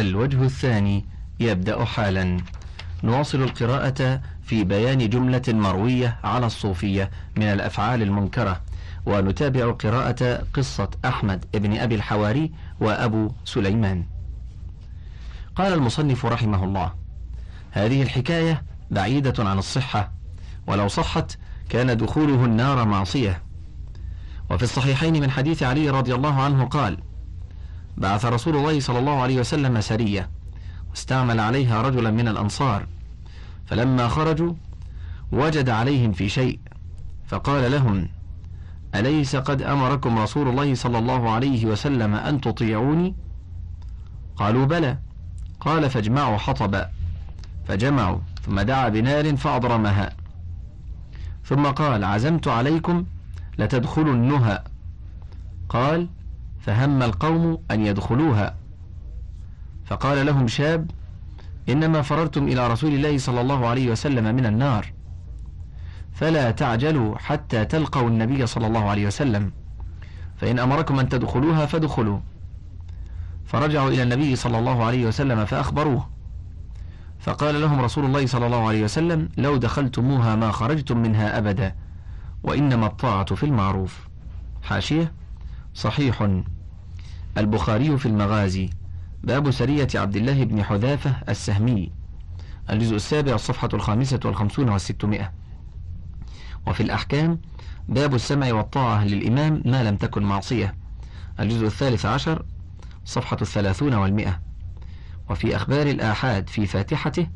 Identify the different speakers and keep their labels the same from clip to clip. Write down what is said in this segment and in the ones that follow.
Speaker 1: الوجه الثاني يبدأ حالا. نواصل القراءة في بيان جملة مروية على الصوفية من الأفعال المنكرة ونتابع قراءة قصة أحمد بن أبي الحواري وأبو سليمان. قال المصنف رحمه الله هذه الحكاية بعيدة عن الصحة ولو صحت كان دخوله النار معصية. وفي الصحيحين من حديث علي رضي الله عنه قال بعث رسول الله صلى الله عليه وسلم سرية واستعمل عليها رجلا من الأنصار. فلما خرجوا وجد عليهم في شيء فقال لهم أليس قد أمركم رسول الله صلى الله عليه وسلم أن تطيعوني؟ قالوا بلى. قال فاجمعوا حطبا فجمعوا ثم دعا بنار فأضرمها. ثم قال عزمت عليكم لتدخلوا النهى. قال فهم القوم أن يدخلوها. فقال لهم شاب إنما فررتم إلى رسول الله صلى الله عليه وسلم من النار. فلا تعجلوا حتى تلقوا النبي صلى الله عليه وسلم. فإن أمركم أن تدخلوها فادخلوا. فرجعوا إلى النبي صلى الله عليه وسلم فأخبروه. فقال لهم رسول الله صلى الله عليه وسلم لو دخلتموها ما خرجتم منها أبدا وإنما الطاعة في المعروف. حاشية. صحيح. البخاري في المغازي باب سرية عبد الله بن حذافة السهمي الجزء السابع الصفحة الخامسة والخمسون والستمائة. وفي الأحكام باب السمع والطاعة للإمام ما لم تكن معصية الجزء الثالث عشر صفحة الثلاثون والمئة. وفي أخبار الآحاد في فاتحته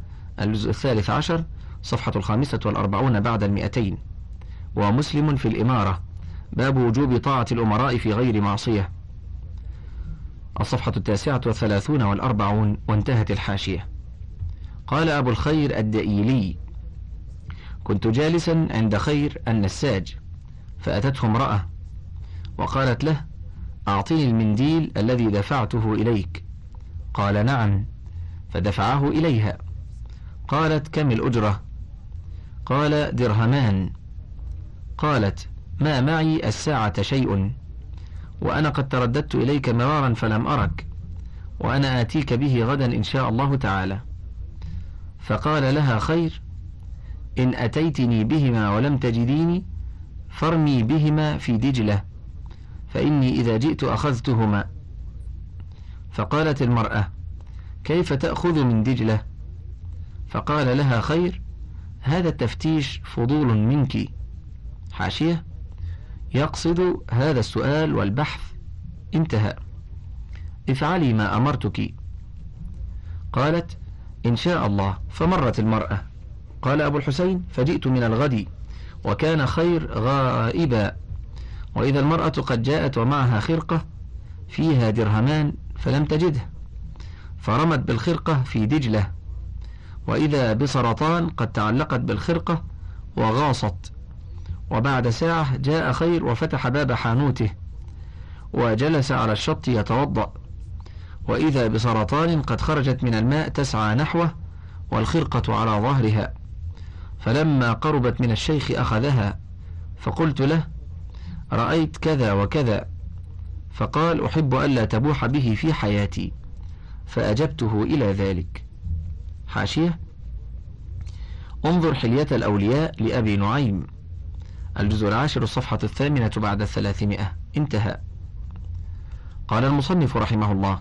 Speaker 1: الجزء الثالث عشر صفحة الخامسة والأربعون بعد المئتين. ومسلم في الإمارة باب وجوب طاعة الأمراء في غير معصية. الصفحة التاسعة والثلاثون والأربعون وانتهت الحاشية. قال أبو الخير الدئيلي كنت جالسا عند خير النساج فأتته امرأة وقالت له أعطني المنديل الذي دفعته إليك. قال نعم. فدفعه إليها. قالت كم الأجرة؟ قال درهمان. قالت ما معي الساعة شيء وأنا قد ترددت إليك مرارا فلم أرك وأنا آتيك به غدا إن شاء الله تعالى. فقال لها خير إن أتيتني بهما ولم تجديني فارمي بهما في دجلة فإني إذا جئت أخذتهما. فقالت المرأة كيف تأخذ من دجلة؟ فقال لها خير هذا التفتيش فضول منك. حاشية؟ يقصد هذا السؤال والبحث انتهى. افعلي ما أمرتك. قالت إن شاء الله فمرت المرأة. قال أبو الحسين فجئت من الغد وكان خير غائبا. وإذا المرأة قد جاءت ومعها خرقة فيها درهمان فلم تجده. فرمت بالخرقة في دجلة. وإذا بسرطان قد تعلقت بالخرقة وغاصت. وبعد ساعة جاء خير وفتح باب حانوته وجلس على الشط يتوضأ. وإذا بسرطان قد خرجت من الماء تسعى نحوه والخرقة على ظهرها. فلما قربت من الشيخ أخذها فقلت له رأيت كذا وكذا. فقال أحب ألا تبوح به في حياتي. فأجبته إلى ذلك. حاشية. انظر حلية الأولياء لأبي نعيم. الجزء العاشر الصفحة الثامنة بعد الثلاثمائة. انتهى. قال المصنف رحمه الله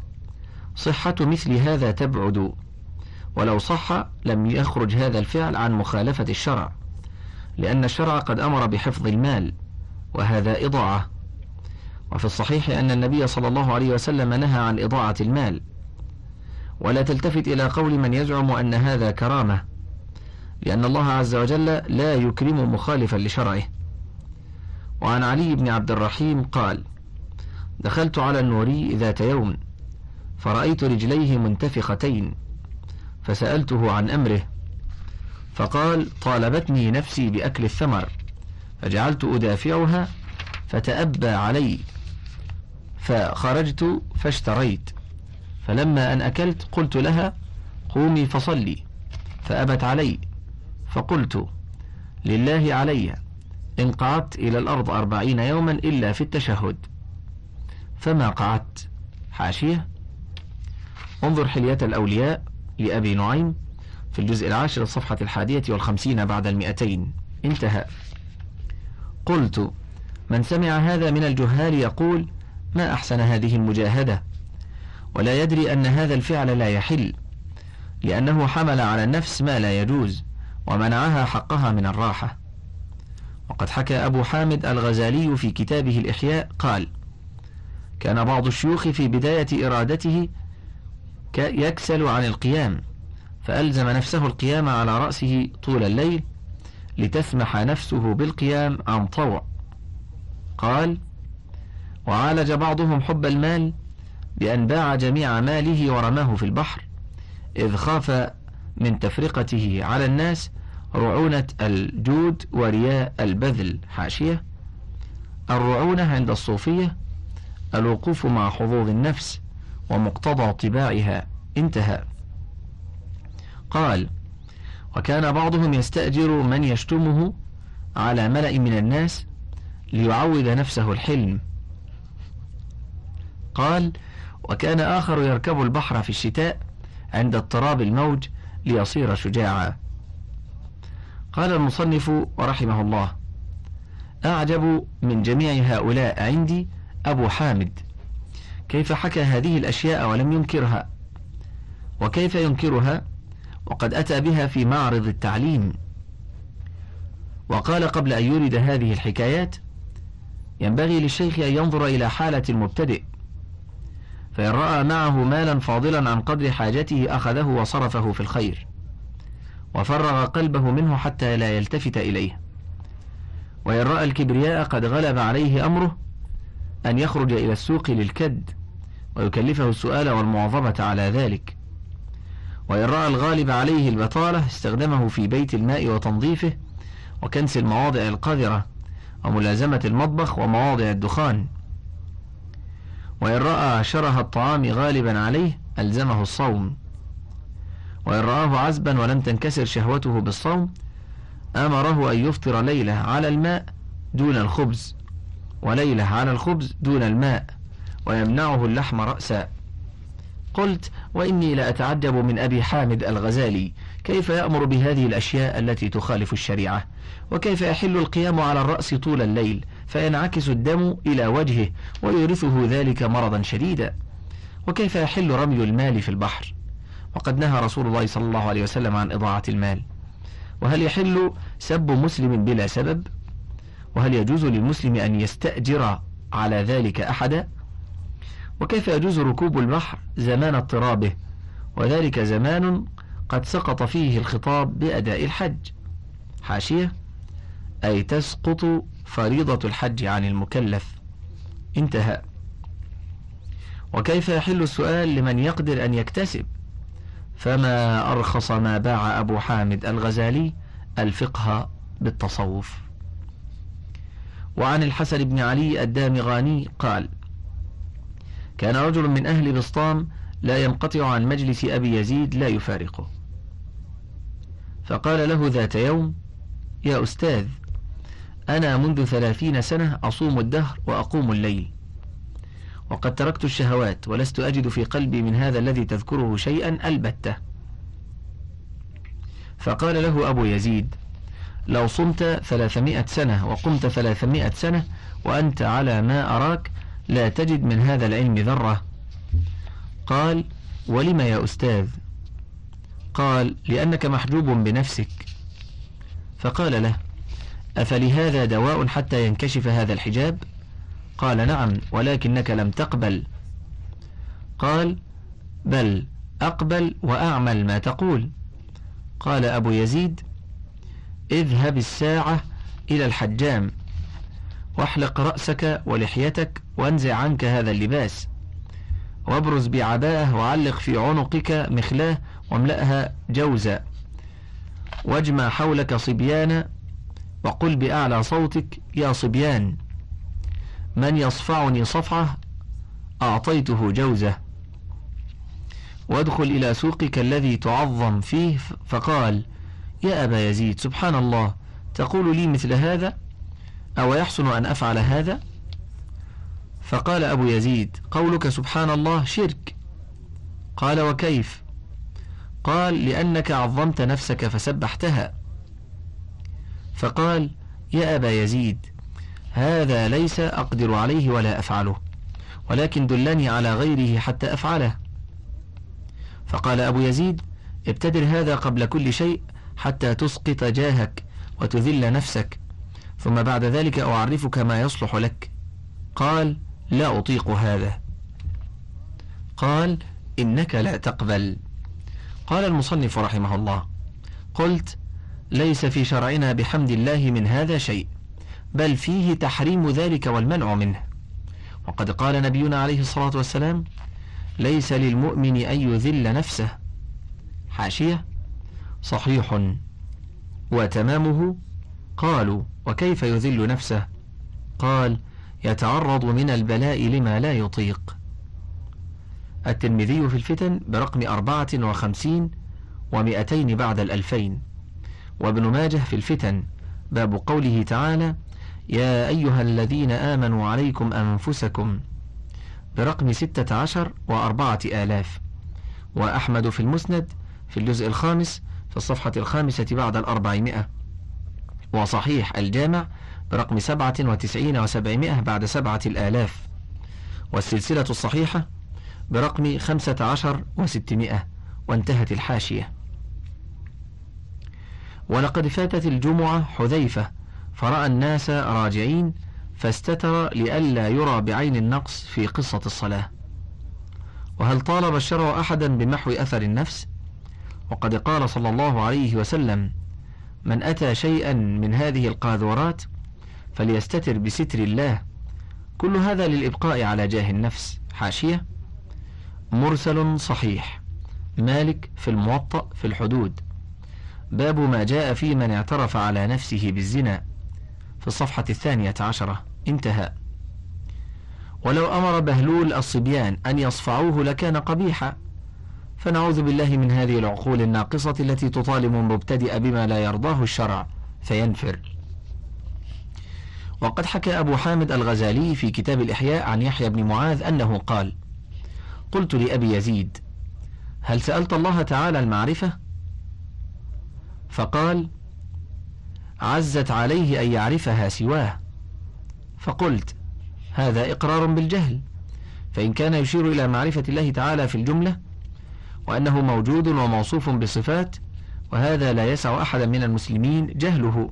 Speaker 1: صحة مثل هذا تبعد. ولو صح لم يخرج هذا الفعل عن مخالفة الشرع لأن الشرع قد أمر بحفظ المال وهذا إضاعة. وفي الصحيح أن النبي صلى الله عليه وسلم نهى عن إضاعة المال. ولا تلتفت إلى قول من يزعم أن هذا كرامة لأن الله عز وجل لا يكرم مخالفا لشرعه. وعن علي بن عبد الرحيم قال دخلت على النوري ذات يوم فرأيت رجليه منتفختين فسألته عن أمره فقال طالبتني نفسي بأكل الثمر فجعلت أدافعها فتأبى علي فخرجت فاشتريت فلما أن أكلت قلت لها قومي فصلي فأبت علي فقلت لله علي. إن قعدت إلى الأرض أربعين يوما إلا في التشهد. فما قعدت حاشية. انظر حلية الأولياء لأبي نعيم في الجزء العاشر الصفحة الحادية والخمسين بعد المئتين. انتهى. قلت من سمع هذا من الجهال يقول ما أحسن هذه المجاهدة؟ ولا يدري أن هذا الفعل لا يحل لأنه حمل على النفس ما لا يجوز ومنعها حقها من الراحة. وقد حكى أبو حامد الغزالي في كتابه الإحياء قال كان بعض الشيوخ في بداية إرادته يكسل عن القيام فألزم نفسه القيام على رأسه طول الليل لتسمح نفسه بالقيام عن طوع. قال وعالج بعضهم حب المال بأن باع جميع ماله ورماه في البحر إذ خاف من تفرقته على الناس رعونة الجود ورياء البذل حاشية. الرعونة عند الصوفية الوقوف مع حظوظ النفس ومقتضى طباعها انتهى. قال وكان بعضهم يستأجر من يشتمه على ملأ من الناس ليعود نفسه الحلم. قال وكان آخر يركب البحر في الشتاء عند اضطراب الموج ليصير شجاعا. قال المصنف رحمه الله أعجب من جميع هؤلاء عندي أبو حامد. كيف حكى هذه الأشياء ولم ينكرها؟ وكيف ينكرها؟ وقد أتى بها في معرض التعليم. وقال قبل أن يورد هذه الحكايات ينبغي للشيخ أن ينظر إلى حالة المبتدئ فإن رأى معه مالا فاضلا عن قدر حاجته أخذه وصرفه في الخير. وفرغ قلبه منه حتى لا يلتفت إليه. وإن رأى الكبرياء قد غلب عليه أمره أن يخرج إلى السوق للكد ويكلفه السؤال والمواظبة على ذلك. وإن رأى الغالب عليه البطالة استخدمه في بيت الماء وتنظيفه وكنس المواضع القذرة وملازمة المطبخ ومواضع الدخان. وإن رأى شره الطعام غالبا عليه ألزمه الصوم. وإن رآه عزبا ولم تنكسر شهوته بالصوم أمره أن يفطر ليلة على الماء دون الخبز وليلة على الخبز دون الماء ويمنعه اللحم رأسا. قلت وإني لأتعجب من أبي حامد الغزالي كيف يأمر بهذه الأشياء التي تخالف الشريعة؟ وكيف يحل القيام على الرأس طول الليل فينعكس الدم إلى وجهه ويورثه ذلك مرضا شديدا؟ وكيف يحل رمي المال في البحر؟ وقد نهى رسول الله صلى الله عليه وسلم عن إضاعة المال. وهل يحل سب مسلم بلا سبب؟ وهل يجوز للمسلم أن يستأجر على ذلك أحدا؟ وكيف يجوز ركوب البحر زمان اضطرابه؟ وذلك زمان قد سقط فيه الخطاب بأداء الحج. حاشية أي تسقط فريضة الحج عن المكلف. انتهى. وكيف يحل السؤال لمن يقدر أن يكتسب؟ فما أرخص ما باع أبو حامد الغزالي الفقه بالتصوف. وعن الحسن بن علي الدامغاني قال كان رجل من أهل بسطام لا ينقطع عن مجلس أبي يزيد لا يفارقه. فقال له ذات يوم يا أستاذ أنا منذ ثلاثين سنة أصوم الدهر وأقوم الليل. وقد تركت الشهوات ولست أجد في قلبي من هذا الذي تذكره شيئا ألبتة. فقال له أبو يزيد لو صمت ثلاثمائة سنة وقمت ثلاثمائة سنة وأنت على ما أراك لا تجد من هذا العلم ذرة. قال ولم يا أستاذ؟ قال لأنك محجوب بنفسك. فقال له أفلهذا دواء حتى ينكشف هذا الحجاب؟ قال نعم ولكنك لم تقبل. قال بل أقبل وأعمل ما تقول. قال أبو يزيد اذهب الساعة إلى الحجام واحلق رأسك ولحيتك وانزع عنك هذا اللباس وابرز بعباءه وعلق في عنقك مخلاه واملأها جوزا. واجمع حولك صبيانا وقل بأعلى صوتك يا صبيان. من يصفعني صفعة أعطيته جوزة. وادخل إلى سوقك الذي تعظم فيه. فقال يا أبا يزيد سبحان الله تقول لي مثل هذا؟ أو يحسن أن أفعل هذا؟ فقال أبو يزيد قولك سبحان الله شرك. قال وكيف؟ قال لأنك عظمت نفسك فسبحتها. فقال يا أبا يزيد هذا ليس أقدر عليه ولا أفعله ولكن دلني على غيره حتى أفعله. فقال أبو يزيد ابتدر هذا قبل كل شيء حتى تسقط جاهك وتذل نفسك ثم بعد ذلك أعرفك ما يصلح لك. قال لا أطيق هذا. قال إنك لا تقبل. قال المصنف رحمه الله قلت ليس في شرعنا بحمد الله من هذا شيء. بل فيه تحريم ذلك والمنع منه. وقد قال نبينا عليه الصلاة والسلام ليس للمؤمن أن يذل نفسه. حاشية. صحيح. وتمامه. قالوا وكيف يذل نفسه؟ قال يتعرض من البلاء لما لا يطيق. الترمذي في الفتن برقم أربعة وخمسين ومئتين بعد الألفين. وابن ماجه في الفتن. باب قوله تعالى يا أيها الذين آمنوا عليكم أنفسكم برقم ستة عشر وأربعة آلاف وأحمد في المسند في الجزء الخامس في الصفحة الخامسة بعد الأربعمائة وصحيح الجامع برقم سبعة وتسعين وسبعمائة بعد سبعة الآلاف والسلسلة الصحيحة برقم خمسة عشر وستمائة وانتهت الحاشية. ولقد فاتت الجمعة حذيفة فرأى الناس راجعين فاستتر لئلا يرى بعين النقص في قصة الصلاة. وهل طالب الشرع أحدا بمحو أثر النفس؟ وقد قال صلى الله عليه وسلم من أتى شيئا من هذه القاذورات فليستتر بستر الله. كل هذا للإبقاء على جاه النفس. حاشية. مرسل صحيح. مالك في الموطأ في الحدود. باب ما جاء في من اعترف على نفسه بالزنا. في الصفحة الثانية عشرة. انتهى. ولو أمر بهلول الصبيان أن يصفعوه لكان قبيحا. فنعوذ بالله من هذه العقول الناقصة التي تطالب المبتدئ بما لا يرضاه الشرع. فينفر. وقد حكى أبو حامد الغزالي في كتاب الإحياء عن يحيى بن معاذ أنه قال قلت لأبي يزيد هل سألت الله تعالى المعرفة؟ فقال عزت عليه أن يعرفها سواه. فقلت هذا إقرار بالجهل. فإن كان يشير إلى معرفة الله تعالى في الجملة وأنه موجود وموصوف بصفات وهذا لا يسع أحدا من المسلمين جهله.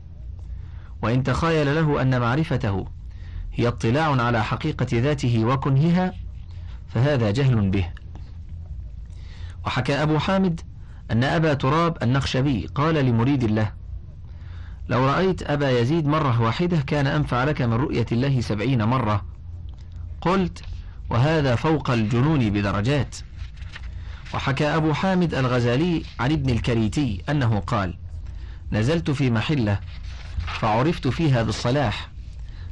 Speaker 1: وإن تخايل له أن معرفته هي اطلاع على حقيقة ذاته وكنهها فهذا جهل به. وحكى أبو حامد أن أبا تراب النخشبي قال لمريد الله لو رأيت أبا يزيد مرة واحدة كان أنفع لك من رؤية الله سبعين مرة. قلت وهذا فوق الجنون بدرجات. وحكى أبو حامد الغزالي عن ابن الكريتي أنه قال نزلت في محلة فعرفت فيها بالصلاح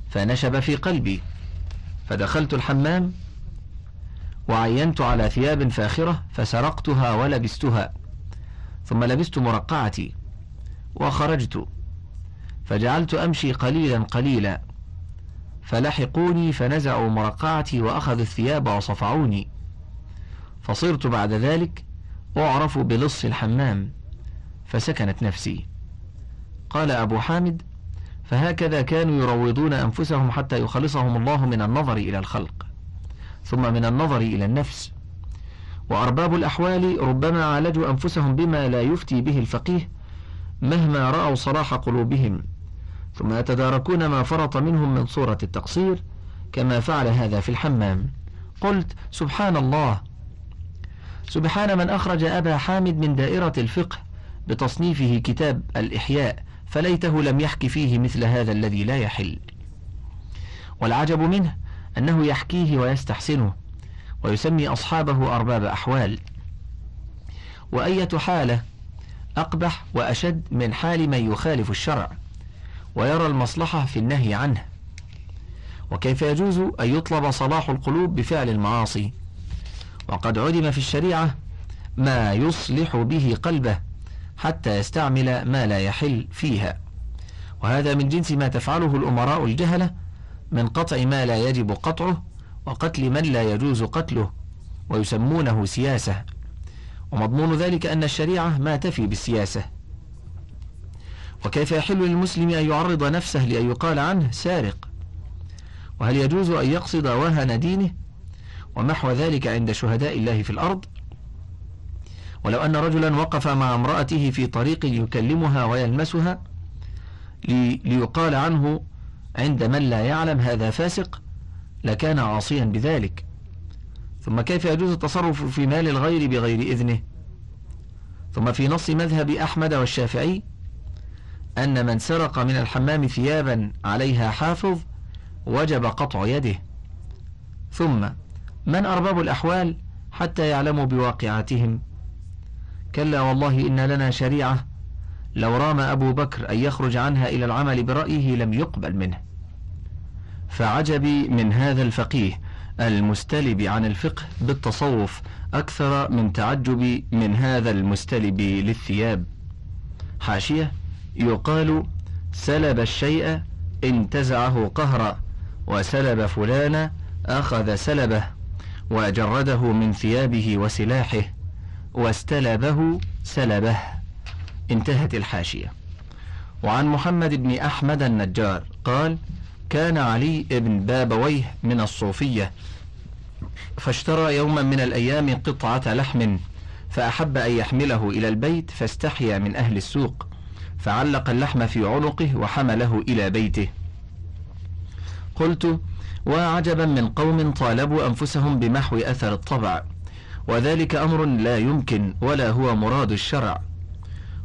Speaker 1: فنشب في قلبي فدخلت الحمام وعينت على ثياب فاخرة فسرقتها ولبستها ثم لبست مرقعتي وخرجت. فجعلت أمشي قليلا قليلا. فلحقوني فنزعوا مرقعتي وأخذوا الثياب وصفعوني. فصرت بعد ذلك أعرف بلص الحمام فسكنت نفسي. قال أبو حامد فهكذا كانوا يروضون أنفسهم حتى يخلصهم الله من النظر إلى الخلق ثم من النظر إلى النفس. وأرباب الأحوال ربما عالجوا أنفسهم بما لا يفتي به الفقيه مهما رأوا صلاح قلوبهم. ثم يتداركون ما فرط منهم من صورة التقصير كما فعل هذا في الحمام. قلت سبحان الله سبحان من أخرج أبا حامد من دائرة الفقه بتصنيفه كتاب الإحياء فليته لم يحكي فيه مثل هذا الذي لا يحل. والعجب منه أنه يحكيه ويستحسنه ويسمي أصحابه أرباب أحوال. وأية حالة أقبح وأشد من حال من يخالف الشرع. ويرى المصلحة في النهي عنه. وكيف يجوز أن يطلب صلاح القلوب بفعل المعاصي؟ وقد عدم في الشريعة ما يصلح به قلبه حتى يستعمل ما لا يحل فيها. وهذا من جنس ما تفعله الأمراء الجهلة من قطع ما لا يجب قطعه وقتل من لا يجوز قتله ويسمونه سياسة. ومضمون ذلك أن الشريعة ما تفي بالسياسة. وكيف يحل للمسلم أن يعرض نفسه لأن يقال عنه سارق؟ وهل يجوز أن يقصد وهن دينه؟ ومحو ذلك عند شهداء الله في الأرض؟ ولو أن رجلا وقف مع امرأته في طريق يكلمها ويلمسها ليقال عنه عند من لا يعلم هذا فاسق لكان عاصيا بذلك. ثم كيف يجوز التصرف في مال الغير بغير إذنه؟ ثم في نص مذهب أحمد والشافعي أن من سرق من الحمام ثيابا عليها حافظ وجب قطع يده. ثم من أرباب الأحوال حتى يعلموا بواقعاتهم. كلا والله إن لنا شريعة لو رام أبو بكر أن يخرج عنها إلى العمل برأيه لم يقبل منه. فعجبي من هذا الفقيه المستلب عن الفقه بالتصوف أكثر من تعجبي من هذا المستلب للثياب. حاشية يقال سلب الشيء انتزعه قهرا وسلب فلان أخذ سلبه وجرده من ثيابه وسلاحه واستلبه سلبه. انتهت الحاشية. وعن محمد بن أحمد النجار قال كان علي بن بابويه من الصوفية فاشترى يوما من الأيام قطعة لحم فأحب أن يحمله إلى البيت فاستحيا من أهل السوق. فعلق اللحم في عنقه وحمله إلى بيته. قلت وعجبا من قوم طالبوا أنفسهم بمحو أثر الطبع وذلك أمر لا يمكن ولا هو مراد الشرع.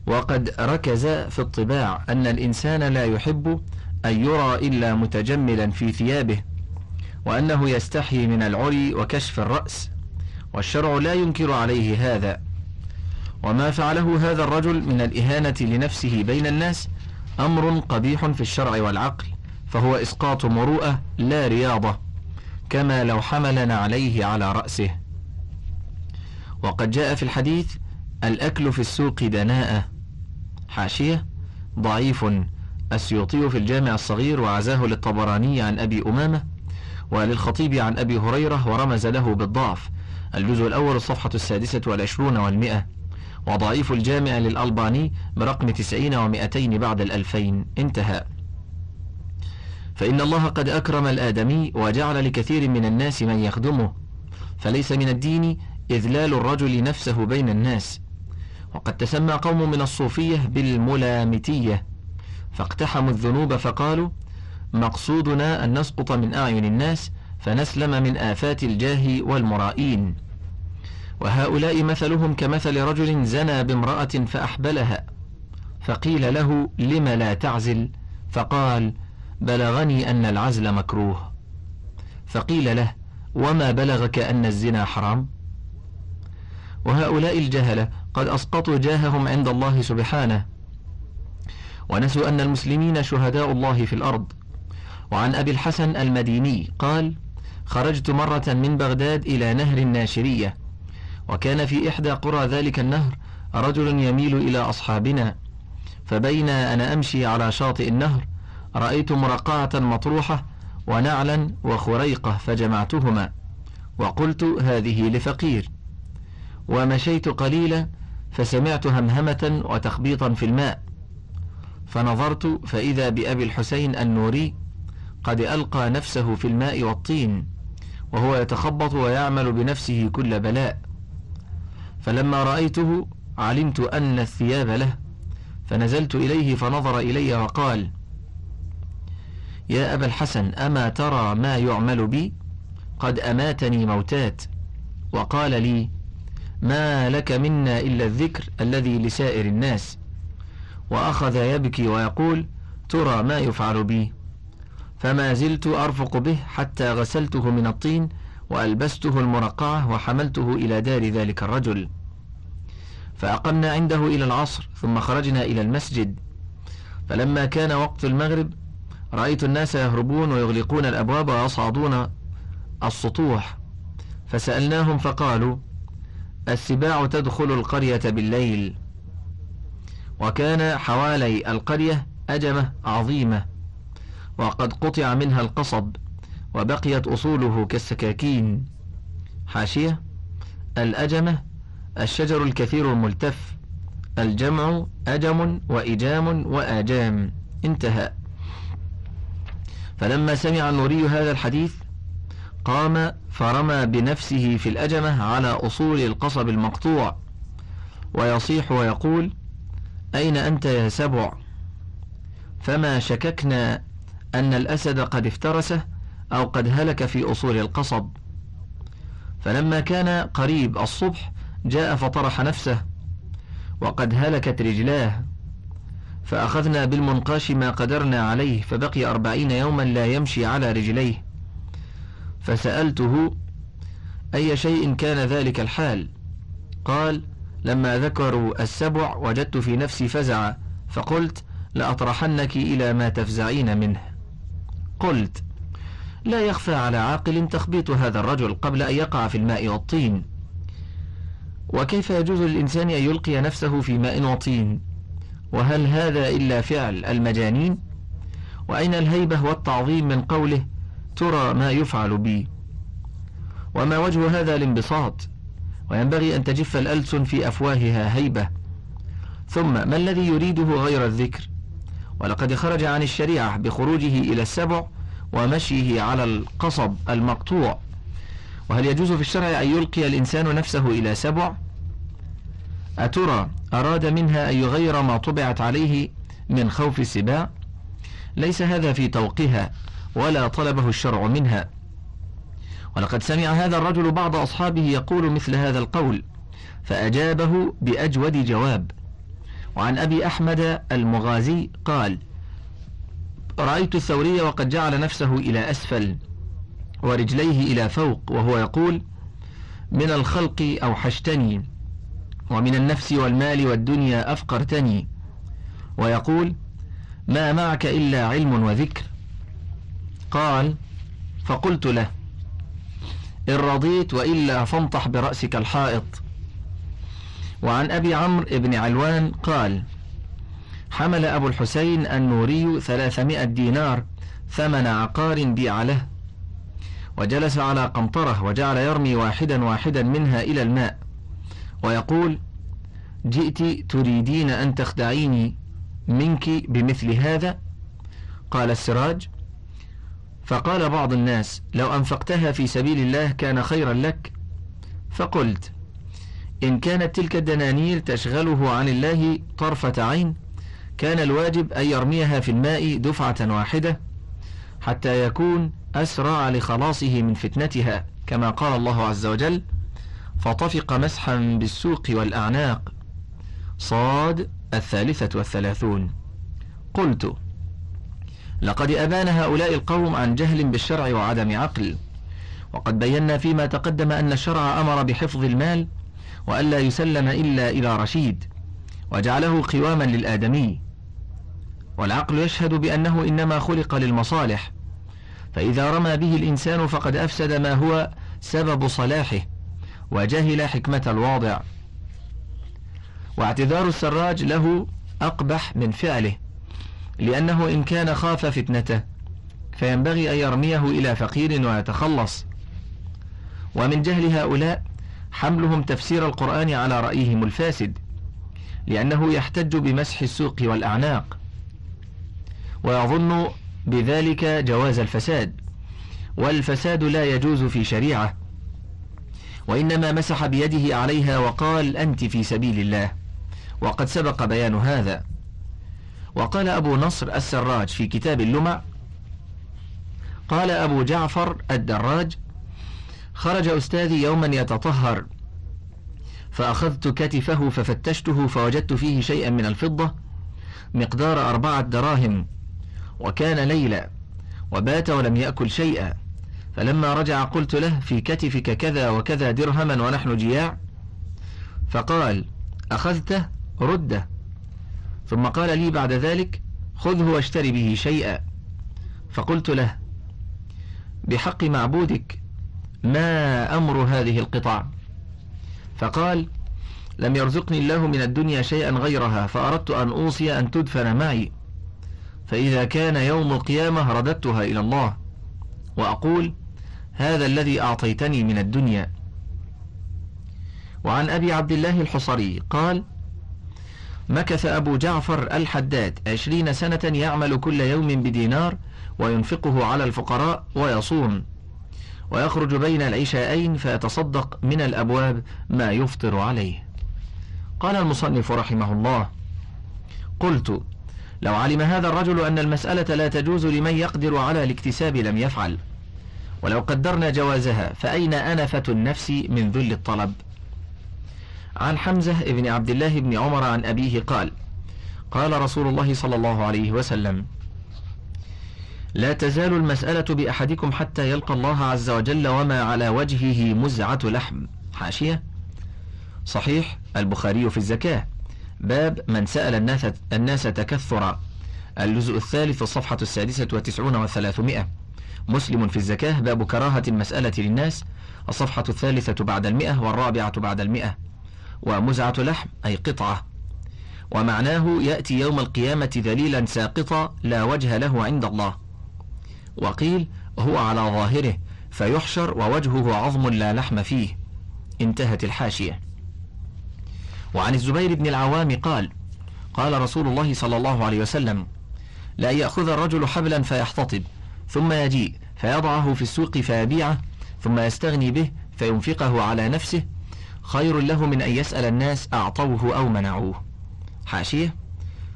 Speaker 1: وقد ركز في الطباع أن الإنسان لا يحب أن يرى إلا متجملا في ثيابه وأنه يستحي من العري وكشف الرأس والشرع لا ينكر عليه هذا. وما فعله هذا الرجل من الإهانة لنفسه بين الناس أمر قبيح في الشرع والعقل فهو إسقاط مروءة لا رياضة كما لو حملنا عليه على رأسه. وقد جاء في الحديث الأكل في السوق دناءة. حاشية ضعيف السيوطي في الجامع الصغير وعزاه للطبراني عن أبي أمامة وللخطيب عن أبي هريرة ورمز له بالضعف. الجزء الأول الصفحة السادسة والعشرون والمئة. وضعيف الجامع للألباني برقم تسعين ومئتين بعد الألفين. انتهى. فإن الله قد أكرم الآدمي وجعل لكثير من الناس من يخدمه فليس من الدين إذلال الرجل نفسه بين الناس. وقد تسمى قوم من الصوفية بالملامتية. فاقتحموا الذنوب فقالوا مقصودنا أن نسقط من أعين الناس فنسلم من آفات الجاه والمرائين. وهؤلاء مثلهم كمثل رجل زنى بامرأة فأحبلها فقيل له لم لا تعزل؟ فقال بلغني أن العزل مكروه. فقيل له وما بلغك أن الزنا حرام؟ وهؤلاء الجهلة قد أسقطوا جاههم عند الله سبحانه. ونسوا أن المسلمين شهداء الله في الأرض. وعن أبي الحسن المديني قال خرجت مرة من بغداد إلى نهر الناشرية. وكان في إحدى قرى ذلك النهر رجل يميل إلى أصحابنا فبين أنا أمشي على شاطئ النهر رأيت مرقعة مطروحة ونعلا وخريقة فجمعتهما وقلت هذه لفقير. ومشيت قليلا فسمعت همهمة وتخبيطا في الماء. فنظرت فإذا بأبي الحسين النوري قد ألقى نفسه في الماء والطين وهو يتخبط ويعمل بنفسه كل بلاء. فلما رأيته علمت أن الثياب له فنزلت إليه فنظر إلي وقال يا أبا الحسن أما ترى ما يعمل بي؟ قد أماتني موتات. وقال لي ما لك منا إلا الذكر الذي لسائر الناس. وأخذ يبكي ويقول ترى ما يفعل بي. فما زلت أرفق به حتى غسلته من الطين وألبسته المرقعة وحملته إلى دار ذلك الرجل. فأقمنا عنده إلى العصر ثم خرجنا إلى المسجد. فلما كان وقت المغرب رأيت الناس يهربون ويغلقون الأبواب ويصعدون السطوح. فسألناهم فقالوا السباع تدخل القرية بالليل. وكان حوالي القرية أجمة عظيمة وقد قطع منها القصب وبقيت أصوله كالسكاكين. حاشية الأجمة الشجر الكثير الملتف الجمع أجم وإجام وآجام. انتهى. فلما سمع النوري هذا الحديث قام فرمى بنفسه في الأجمة على أصول القصب المقطوع. ويصيح ويقول أين أنت يا سبع؟ فما شككنا أن الأسد قد افترسه أو قد هلك في أصول القصب. فلما كان قريب الصبح جاء فطرح نفسه وقد هلكت رجلاه فأخذنا بالمنقاش ما قدرنا عليه فبقي أربعين يوما لا يمشي على رجليه. فسألته أي شيء كان ذلك الحال؟ قال لما ذكروا السبع وجدت في نفسي فزع فقلت لأطرحنك إلى ما تفزعين منه. قلت لا يخفى على عاقل تخبيط هذا الرجل قبل أن يقع في الماء والطين. وكيف يجوز للإنسان أن يلقي نفسه في ماء وطين؟ وهل هذا إلا فعل المجانين؟ وأين الهيبة والتعظيم من قوله ترى ما يفعل بي؟ وما وجه هذا الانبساط؟ وينبغي أن تجف الألسن في أفواهها هيبة. ثم ما الذي يريده غير الذكر؟ ولقد خرج عن الشريعة بخروجه إلى السبع ومشيه على القصب المقطوع. وهل يجوز في الشرع أن يلقي الإنسان نفسه إلى سبع؟ أترى أراد منها أن يغير ما طبعت عليه من خوف السباع ليس هذا في توقيها ولا طلبه الشرع منها. ولقد سمع هذا الرجل بعض أصحابه يقول مثل هذا القول فأجابه بأجود جواب. وعن أبي أحمد المغازي قال رأيت الثوري وقد جعل نفسه إلى أسفل. ورجليه إلى فوق وهو يقول من الخلق أوحشتني ومن النفس والمال والدنيا أفقرتني. ويقول ما معك إلا علم وذكر. قال فقلت له إن رضيت وإلا فانطح برأسك الحائط. وعن أبي عمرو بن علوان قال حمل أبو الحسين النوري ثلاثمائة دينار ثمن عقار بيع له. وجلس على قنطرة وجعل يرمي واحدا واحدا منها إلى الماء. ويقول جئت تريدين أن تخدعيني منك بمثل هذا؟ قال السراج. فقال بعض الناس لو أنفقتها في سبيل الله كان خيرا لك. فقلت إن كانت تلك الدنانير تشغله عن الله طرفة عين كان الواجب أن يرميها في الماء دفعة واحدة حتى يكون أسرع لخلاصه من فتنتها كما قال الله عز وجل فطفق مسحا بالسوق والأعناق صاد الثالثة والثلاثون. قلت لقد أبان هؤلاء القوم عن جهل بالشرع وعدم عقل وقد بينا فيما تقدم أن الشرع أمر بحفظ المال وألا يسلم إلا إلى رشيد وجعله قواما للآدمي. والعقل يشهد بأنه إنما خلق للمصالح فإذا رمى به الإنسان فقد أفسد ما هو سبب صلاحه وجهل حكمة الواضع. واعتذار السراج له أقبح من فعله لأنه إن كان خاف فتنته فينبغي أن يرميه إلى فقير ويتخلص. ومن جهل هؤلاء حملهم تفسير القرآن على رأيهم الفاسد لأنه يحتج بمسح السوق والأعناق. ويظن بذلك جواز الفساد. والفساد لا يجوز في شريعة وإنما مسح بيده عليها وقال أنت في سبيل الله. وقد سبق بيان هذا. وقال أبو نصر السراج في كتاب اللمع قال أبو جعفر الدراج خرج أستاذي يوما يتطهر فأخذت كتفه ففتشته فوجدت فيه شيئا من الفضة مقدار أربعة دراهم. وكان ليلا وبات ولم يأكل شيئا. فلما رجع قلت له في كتفك كذا وكذا درهما ونحن جياع؟ فقال أخذته رده. ثم قال لي بعد ذلك خذه واشتري به شيئا. فقلت له بحق معبودك ما أمر هذه القطع فقال لم يرزقني الله من الدنيا شيئا غيرها فأردت أن أوصي أن تدفن معي. فإذا كان يوم القيامة رددتها إلى الله وأقول هذا الذي أعطيتني من الدنيا. وعن أبي عبد الله الحصري قال مكث أبو جعفر الحداد عشرين سنة يعمل كل يوم بدينار وينفقه على الفقراء ويصوم ويخرج بين العشاءين فيتصدق من الأبواب ما يفطر عليه. قال المصنف رحمه الله قلت لو علم هذا الرجل أن المسألة لا تجوز لمن يقدر على الاكتساب لم يفعل. ولو قدرنا جوازها فأين أنفة النفس من ذل الطلب؟ عن حمزة بن عبد الله بن عمر عن أبيه قال قال رسول الله صلى الله عليه وسلم لا تزال المسألة بأحدكم حتى يلقى الله عز وجل وما على وجهه مزعة لحم. حاشية. صحيح البخاري في الزكاة. باب من سأل الناس, الناس تكثرا. الجزء الثالث الصفحة السادسة وتسعون وثلاثمائة مسلم في الزكاة باب كراهة المسألة للناس. الصفحة الثالثة بعد المئة والرابعة بعد المئة. ومزعة لحم أي قطعة. ومعناه يأتي يوم القيامة ذليلا ساقطا لا وجه له عند الله. وقيل هو على ظاهره فيحشر ووجهه عظم لا لحم فيه. انتهت الحاشية. وعن الزبير بن العوام قال قال رسول الله صلى الله عليه وسلم لا يأخذ الرجل حبلا فيحتطب ثم يجيء فيضعه في السوق فيبيعه ثم يستغني به فينفقه على نفسه خير له من أن يسأل الناس أعطوه أو منعوه. حاشية.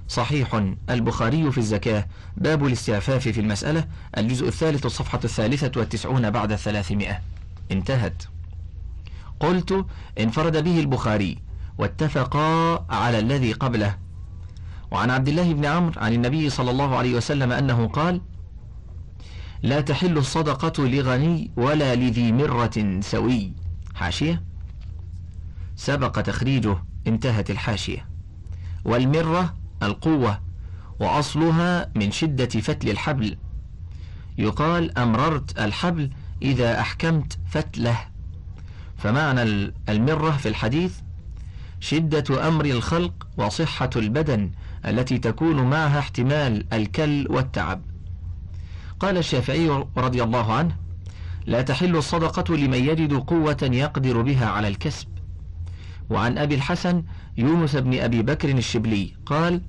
Speaker 1: صحيح البخاري في الزكاة باب الاستعفاف في المسألة الجزء الثالث الصفحة الثالثة والتسعون بعد الثلاثمائة. انتهت. قلت انفرد به البخاري واتفقا على الذي قبله. وعن عبد الله بن عمرو عن النبي صلى الله عليه وسلم أنه قال لا تحل الصدقة لغني ولا لذي مرة سوي. حاشية. سبق تخريجه انتهت الحاشية. والمرة القوة وأصلها من شدة فتل الحبل. يقال أمررت الحبل إذا أحكمت فتله. فمعنى المرة في الحديث شدة أمر الخلق وصحة البدن التي تكون معها احتمال الكل والتعب. قال الشافعي رضي الله عنه لا تحل الصدقة لمن يجد قوة يقدر بها على الكسب. وعن أبي الحسن يونس بن أبي بكر الشبلي قال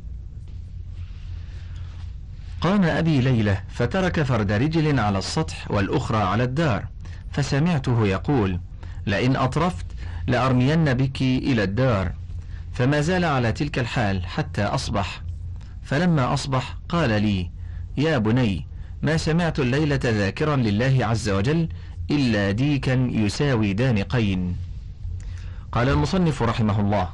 Speaker 1: قام أبي ليلة فترك فرد رجل على السطح والأخرى على الدار فسمعته يقول لئن أطرفت لأرمين بك إلى الدار. فما زال على تلك الحال حتى أصبح. فلما أصبح قال لي يا بني ما سمعت الليلة ذاكرا لله عز وجل إلا ديكا يساوي دانقين. قال المصنف رحمه الله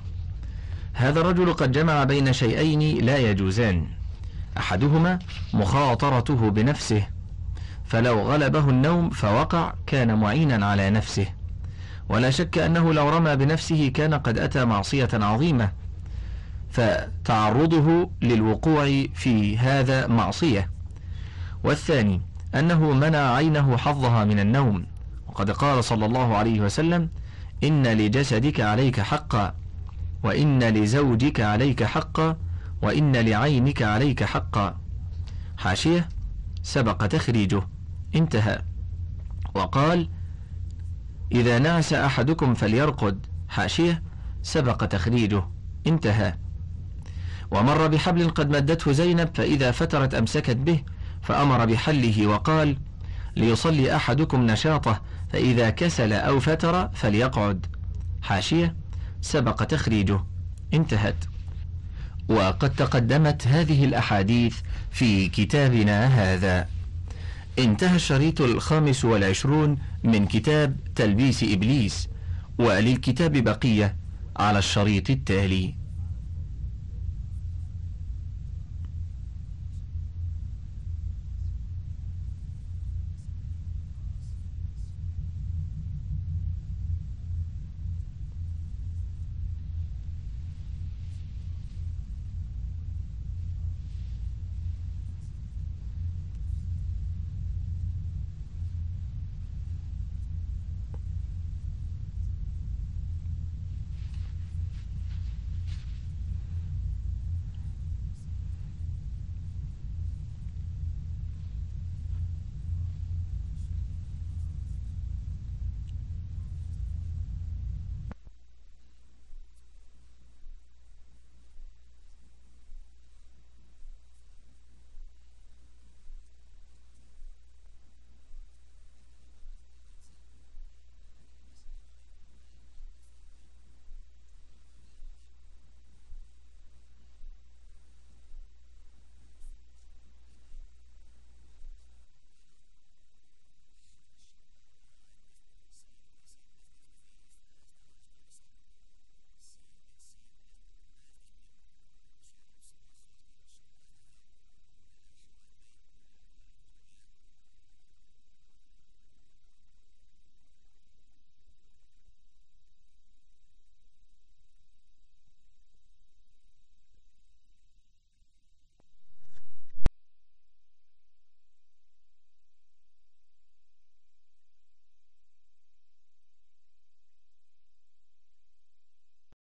Speaker 1: هذا الرجل قد جمع بين شيئين لا يجوزان. أحدهما مخاطرته بنفسه فلو غلبه النوم فوقع كان معينا على نفسه. ولا شك أنه لو رمى بنفسه كان قد أتى معصية عظيمة فتعرضه للوقوع في هذا معصية. والثاني أنه منع عينه حظها من النوم. وقد قال صلى الله عليه وسلم إن لجسدك عليك حقا وإن لزوجك عليك حقا وإن لعينك عليك حقا. حاشية سبق تخريجه. انتهى. وقال إذا نعس أحدكم فليرقد. حاشية. سبق تخريجه. انتهى. ومر بحبل قد مدته زينب فإذا فترت أمسكت به فأمر بحله وقال ليصلي أحدكم نشاطه فإذا كسل أو فتر فليقعد. حاشية. سبق تخريجه. انتهت. وقد تقدمت هذه الأحاديث في كتابنا هذا. انتهى الشريط الخامس والعشرون من كتاب تلبيس إبليس وللكتاب بقية على الشريط التالي.